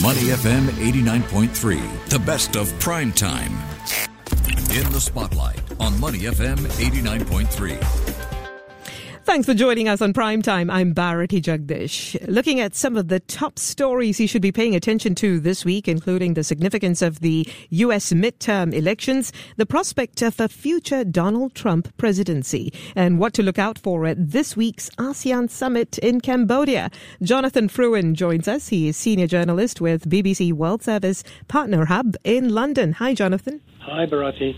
Money FM 89.3, the best of prime time. In the spotlight on Money FM 89.3. Thanks for joining us on Prime Time. I'm Bharati Jagdish. Looking at some of the top stories you should be paying attention to this week, including the significance of the U.S. midterm elections, the prospect of a future Donald Trump presidency, and what to look out for at this week's ASEAN summit in Cambodia. Jonathan Frewin joins us. He is senior journalist with BBC World Service Partner Hub in London. Hi, Jonathan. Hi, Bharati.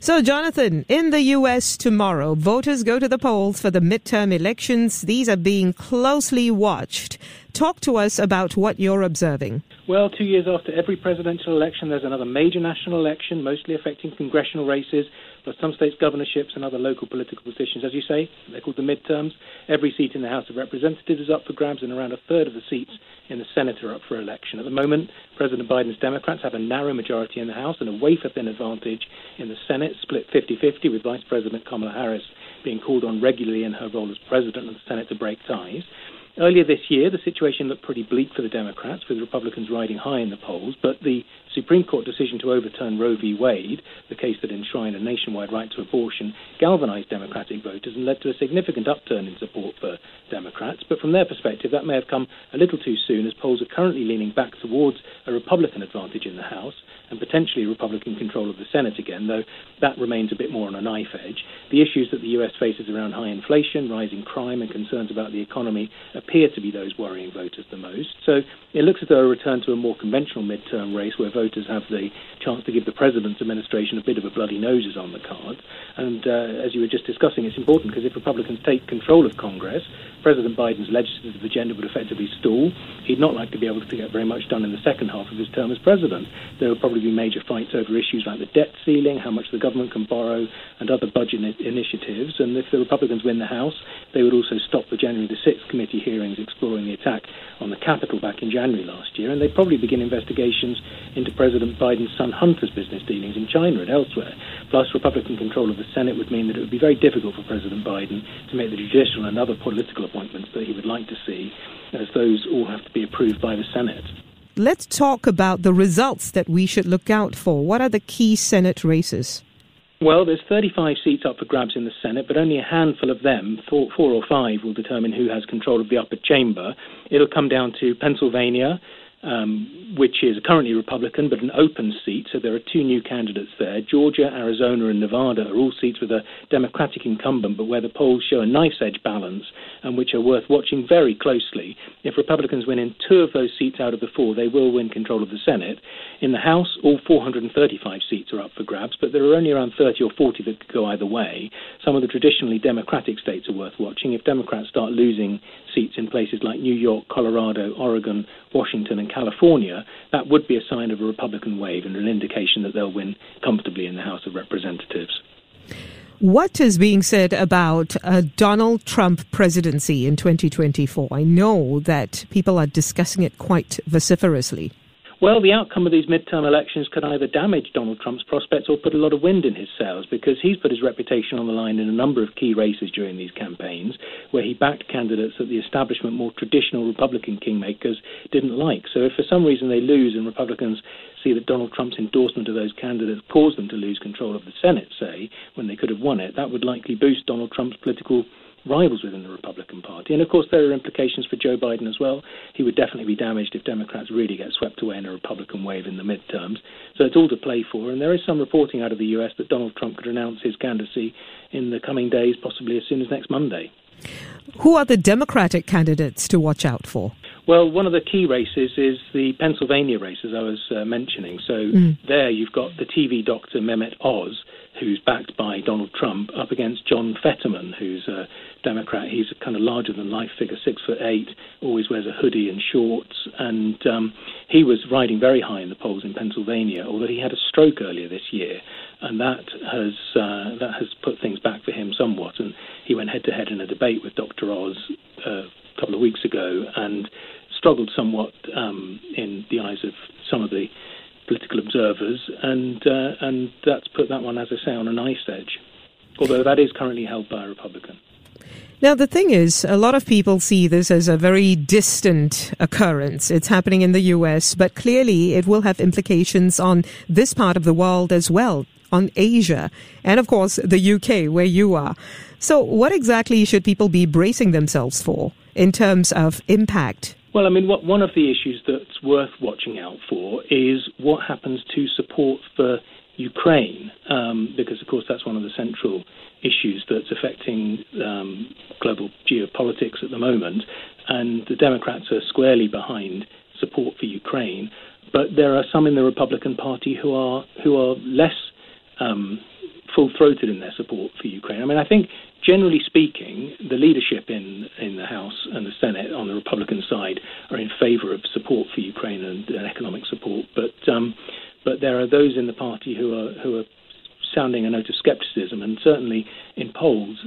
So, Jonathan, in the U.S. tomorrow, voters go to the polls for the midterm elections. These are being closely watched. Talk to us about what you're observing. Well, two years after every presidential election, there's another major national election, mostly affecting congressional races, plus some states' governorships and other local political positions. As you say, they're called the midterms. Every seat in the House of Representatives is up for grabs, and around a third of the seats in the Senate are up for election. At the moment, President Biden's Democrats have a narrow majority in the House and a wafer thin advantage in the Senate, split 50 50, with Vice President Kamala Harris being called on regularly in her role as president of the Senate to break ties. Earlier this year, the situation looked pretty bleak for the Democrats, with Republicans riding high in the polls, but the Supreme Court decision to overturn Roe v. Wade, the case that enshrined a nationwide right to abortion, galvanized Democratic voters and led to a significant upturn in support for Democrats. But from their perspective, that may have come a little too soon, as polls are currently leaning back towards a Republican advantage in the House and potentially Republican control of the Senate again, though that remains a bit more on a knife edge. The issues that the US faces around high inflation, rising crime, and concerns about the economy appear to be those worrying voters the most. So it looks as though a return to a more conventional midterm race where voters have the chance to give the president's administration a bit of a bloody nose is on the cards. And uh, as you were just discussing, it's important because if Republicans take control of Congress, President Biden's legislative agenda would effectively stall. He'd not like to be able to get very much done in the second half of his term as president. There would probably be major fights over issues like the debt ceiling, how much the government can borrow, and other budget initiatives. And if the Republicans win the House, they would also stop the January the 6th committee hearings exploring the attack on the Capitol back in January last year. And they'd probably begin investigations into President Biden's son Hunter's business dealings in China and elsewhere. Plus, Republican control of the Senate would mean that it would be very difficult for President Biden to make the judicial and other political appointments that he would like to see, as those all have to be approved by the Senate. Let's talk about the results that we should look out for. What are the key Senate races? Well, there's 35 seats up for grabs in the Senate, but only a handful of them, four, four, or five, will determine who has control of the upper chamber. It'll come down to Pennsylvania, um, which is currently Republican, but an open seat. So there are two new candidates there. Georgia, Arizona, and Nevada are all seats with a Democratic incumbent, but where the polls show a knife's edge balance and which are worth watching very closely. If Republicans win in two of those seats out of the four, they will win control of the Senate. In the House, all 435 seats are up for grabs, but there are only around 30 or 40 that could go either way. Some of the traditionally Democratic states are worth watching. If Democrats start losing seats in places like New York, Colorado, Oregon, Washington, and California, that would be a sign of a Republican wave and an indication that they'll win comfortably in the House of Representatives. What is being said about a Donald Trump presidency in 2024? I know that people are discussing it quite vociferously. Well, the outcome of these midterm elections could either damage Donald Trump's prospects or put a lot of wind in his sails because he's put his reputation on the line in a number of key races during these campaigns where he backed candidates that the establishment, more traditional Republican kingmakers didn't like. So if for some reason they lose and Republicans see that Donald Trump's endorsement of those candidates caused them to lose control of the Senate, say, when they could have won it, that would likely boost Donald Trump's political rivals within the Republican Party. And of course, there are implications for Joe Biden as well. He would definitely be damaged if Democrats really get swept away in a Republican wave in the midterms. So it's all to play for. And there is some reporting out of the US that Donald Trump could announce his candidacy in the coming days, possibly as soon as next Monday. Who are the Democratic candidates to watch out for? Well, one of the key races is the Pennsylvania race, as I was uh, mentioning. So mm. there you've got the TV doctor Mehmet Oz, who's backed by Donald Trump, up against John Fetterman, who's a Democrat. He's a kind of larger than life figure, six foot eight, always wears a hoodie and shorts, and um, he was riding very high in the polls in Pennsylvania. Although he had a stroke earlier this year, and that has uh, that has put things back for him somewhat. And he went head to head in a debate with Dr. Oz uh, a couple of weeks ago and struggled somewhat um, in the eyes of some of the political observers, and uh, and that's put that one, as I say, on an ice edge. Although that is currently held by a Republican. Now, the thing is, a lot of people see this as a very distant occurrence. It's happening in the US, but clearly it will have implications on this part of the world as well, on Asia, and of course the UK, where you are. So, what exactly should people be bracing themselves for in terms of impact? Well, I mean, what, one of the issues that's worth watching out for is what happens to support for Ukraine, um, because of course that's one of the central issues that's affecting um, global geopolitics at the moment. And the Democrats are squarely behind support for Ukraine, but there are some in the Republican Party who are who are less um, full-throated in their support for Ukraine. I mean, I think generally speaking, the leadership in in the House and the Senate on the Republican side are in favour of support for Ukraine and, and economic support, but um, but there are those in the party who are who are sounding a note of scepticism, and certainly in polls,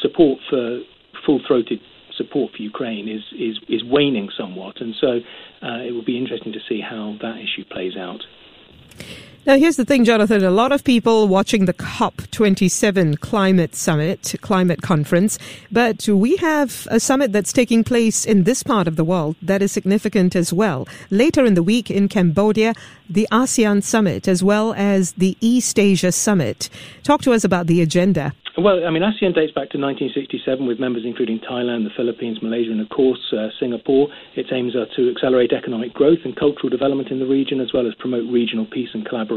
support for full-throated support for Ukraine is is, is waning somewhat, and so uh, it will be interesting to see how that issue plays out. Now, here's the thing, Jonathan. A lot of people watching the COP27 climate summit, climate conference, but we have a summit that's taking place in this part of the world that is significant as well. Later in the week in Cambodia, the ASEAN summit, as well as the East Asia summit. Talk to us about the agenda. Well, I mean, ASEAN dates back to 1967 with members including Thailand, the Philippines, Malaysia, and of course uh, Singapore. Its aims are to accelerate economic growth and cultural development in the region as well as promote regional peace and collaboration.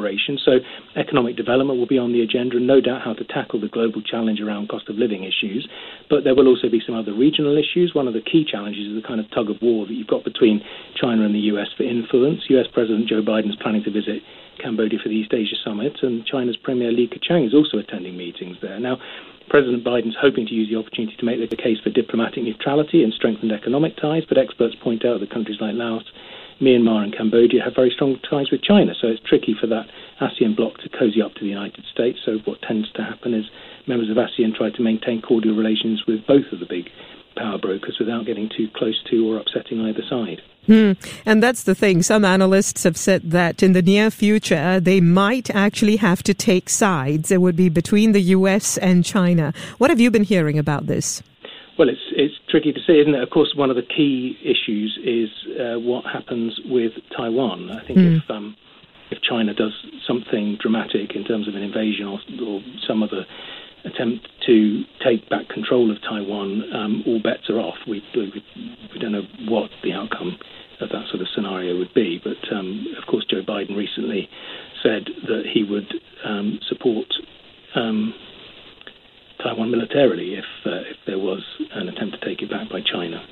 So, economic development will be on the agenda and no doubt how to tackle the global challenge around cost of living issues. But there will also be some other regional issues. One of the key challenges is the kind of tug of war that you've got between China and the US for influence. US President Joe Biden is planning to visit Cambodia for the East Asia Summit, and China's Premier Li Keqiang is also attending meetings there. Now, President Biden's hoping to use the opportunity to make the case for diplomatic neutrality and strengthened economic ties, but experts point out that countries like Laos, Myanmar, and Cambodia have very strong ties with China, so it's tricky for that ASEAN bloc to cozy up to the United States. So, what tends to happen is members of ASEAN try to maintain cordial relations with both of the big power brokers without getting too close to or upsetting either side. Hmm. And that's the thing. Some analysts have said that in the near future, they might actually have to take sides. It would be between the US and China. What have you been hearing about this? Well, it's it's tricky to see, isn't it? Of course, one of the key issues is uh, what happens with Taiwan. I think mm. if um, if China does something dramatic in terms of an invasion or, or some other attempt to take back control of Taiwan, um, all bets are off. We, we, we don't know what the outcome of that sort of scenario would be. But um, of course, Joe Biden recently said that he would um, support um, Taiwan militarily if uh, if there was an attempt to take it back by China.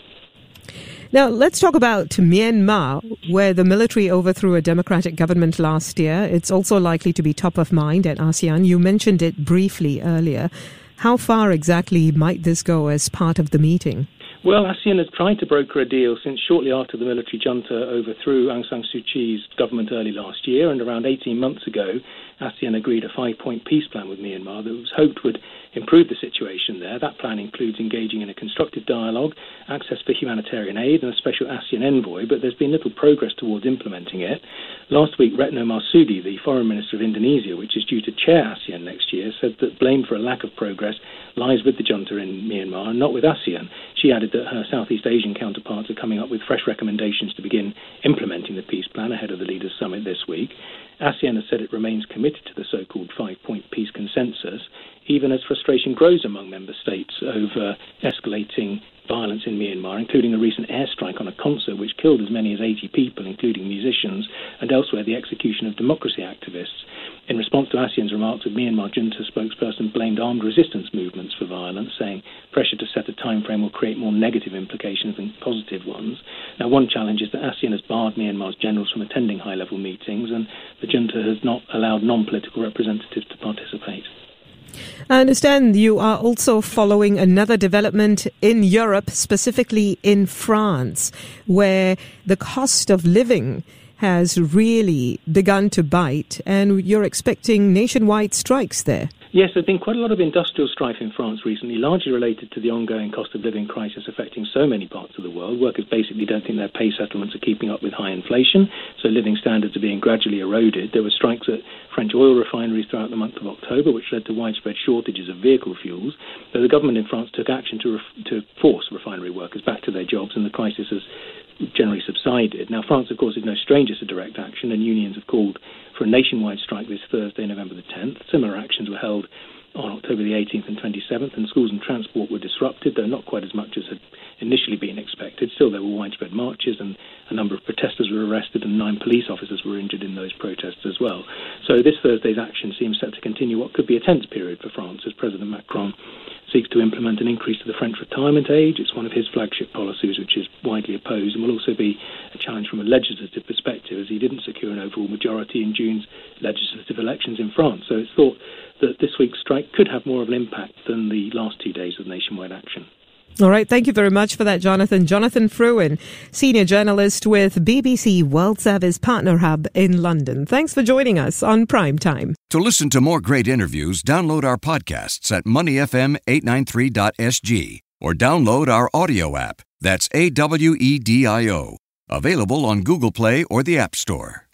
Now, let's talk about Myanmar, where the military overthrew a democratic government last year. It's also likely to be top of mind at ASEAN. You mentioned it briefly earlier. How far exactly might this go as part of the meeting? Well, ASEAN has tried to broker a deal since shortly after the military junta overthrew Aung San Suu Kyi's government early last year, and around 18 months ago, ASEAN agreed a five point peace plan with Myanmar that was hoped would improve the situation there. That plan includes engaging in a constructive dialogue, access for humanitarian aid, and a special ASEAN envoy, but there's been little progress towards implementing it. Last week, Retno Marsudi, the foreign minister of Indonesia, which is due to chair ASEAN next year, said that blame for a lack of progress lies with the junta in Myanmar and not with ASEAN. She added that uh, her Southeast Asian counterparts are coming up with fresh recommendations to begin implementing the peace plan ahead of the leaders' summit this week. ASEAN has said it remains committed to the so called five point peace consensus, even as frustration grows among member states over escalating violence in Myanmar, including a recent airstrike on a concert which killed as many as 80 people, including musicians, and elsewhere the execution of democracy activists. In response to ASEAN's remarks, a Myanmar junta spokesperson blamed armed resistance movements for violence, saying pressure to set a time frame will create more negative implications than positive ones. Now, one challenge is that ASEAN has barred Myanmar's generals from attending high level meetings, and the junta has not allowed non political representatives to participate. I understand you are also following another development in Europe, specifically in France, where the cost of living has really begun to bite, and you're expecting nationwide strikes there. Yes, there's been quite a lot of industrial strife in France recently, largely related to the ongoing cost of living crisis affecting so many parts of the world. Workers basically don't think their pay settlements are keeping up with high inflation, so living standards are being gradually eroded. There were strikes at French oil refineries throughout the month of October, which led to widespread shortages of vehicle fuels. So the government in France took action to, ref- to force refinery workers back to their jobs, and the crisis has generally subsided. Now, France, of course, is no stranger to direct action, and unions have called for a nationwide strike this Thursday, November the 10th. Similar actions were held on October the 18th and 27th, and schools and transport were disrupted, though not quite as much as had initially been expected. Still, there were widespread marches, and a number of protesters were arrested, and nine police officers were injured in those protests as well. So, this Thursday's action seems set to continue what could be a tense period for France as President Macron seeks to implement an increase to the French retirement age. It's one of his flagship policies, which is widely opposed, and will also be a challenge from a legislative perspective, as he didn't secure an overall majority in June's legislative elections in France. So, it's thought that this week's strike could have more of an impact than the last two days of nationwide action. All right. Thank you very much for that, Jonathan. Jonathan Frewin, senior journalist with BBC World Service Partner Hub in London. Thanks for joining us on Prime Time. To listen to more great interviews, download our podcasts at moneyfm893.sg or download our audio app. That's A W E D I O. Available on Google Play or the App Store.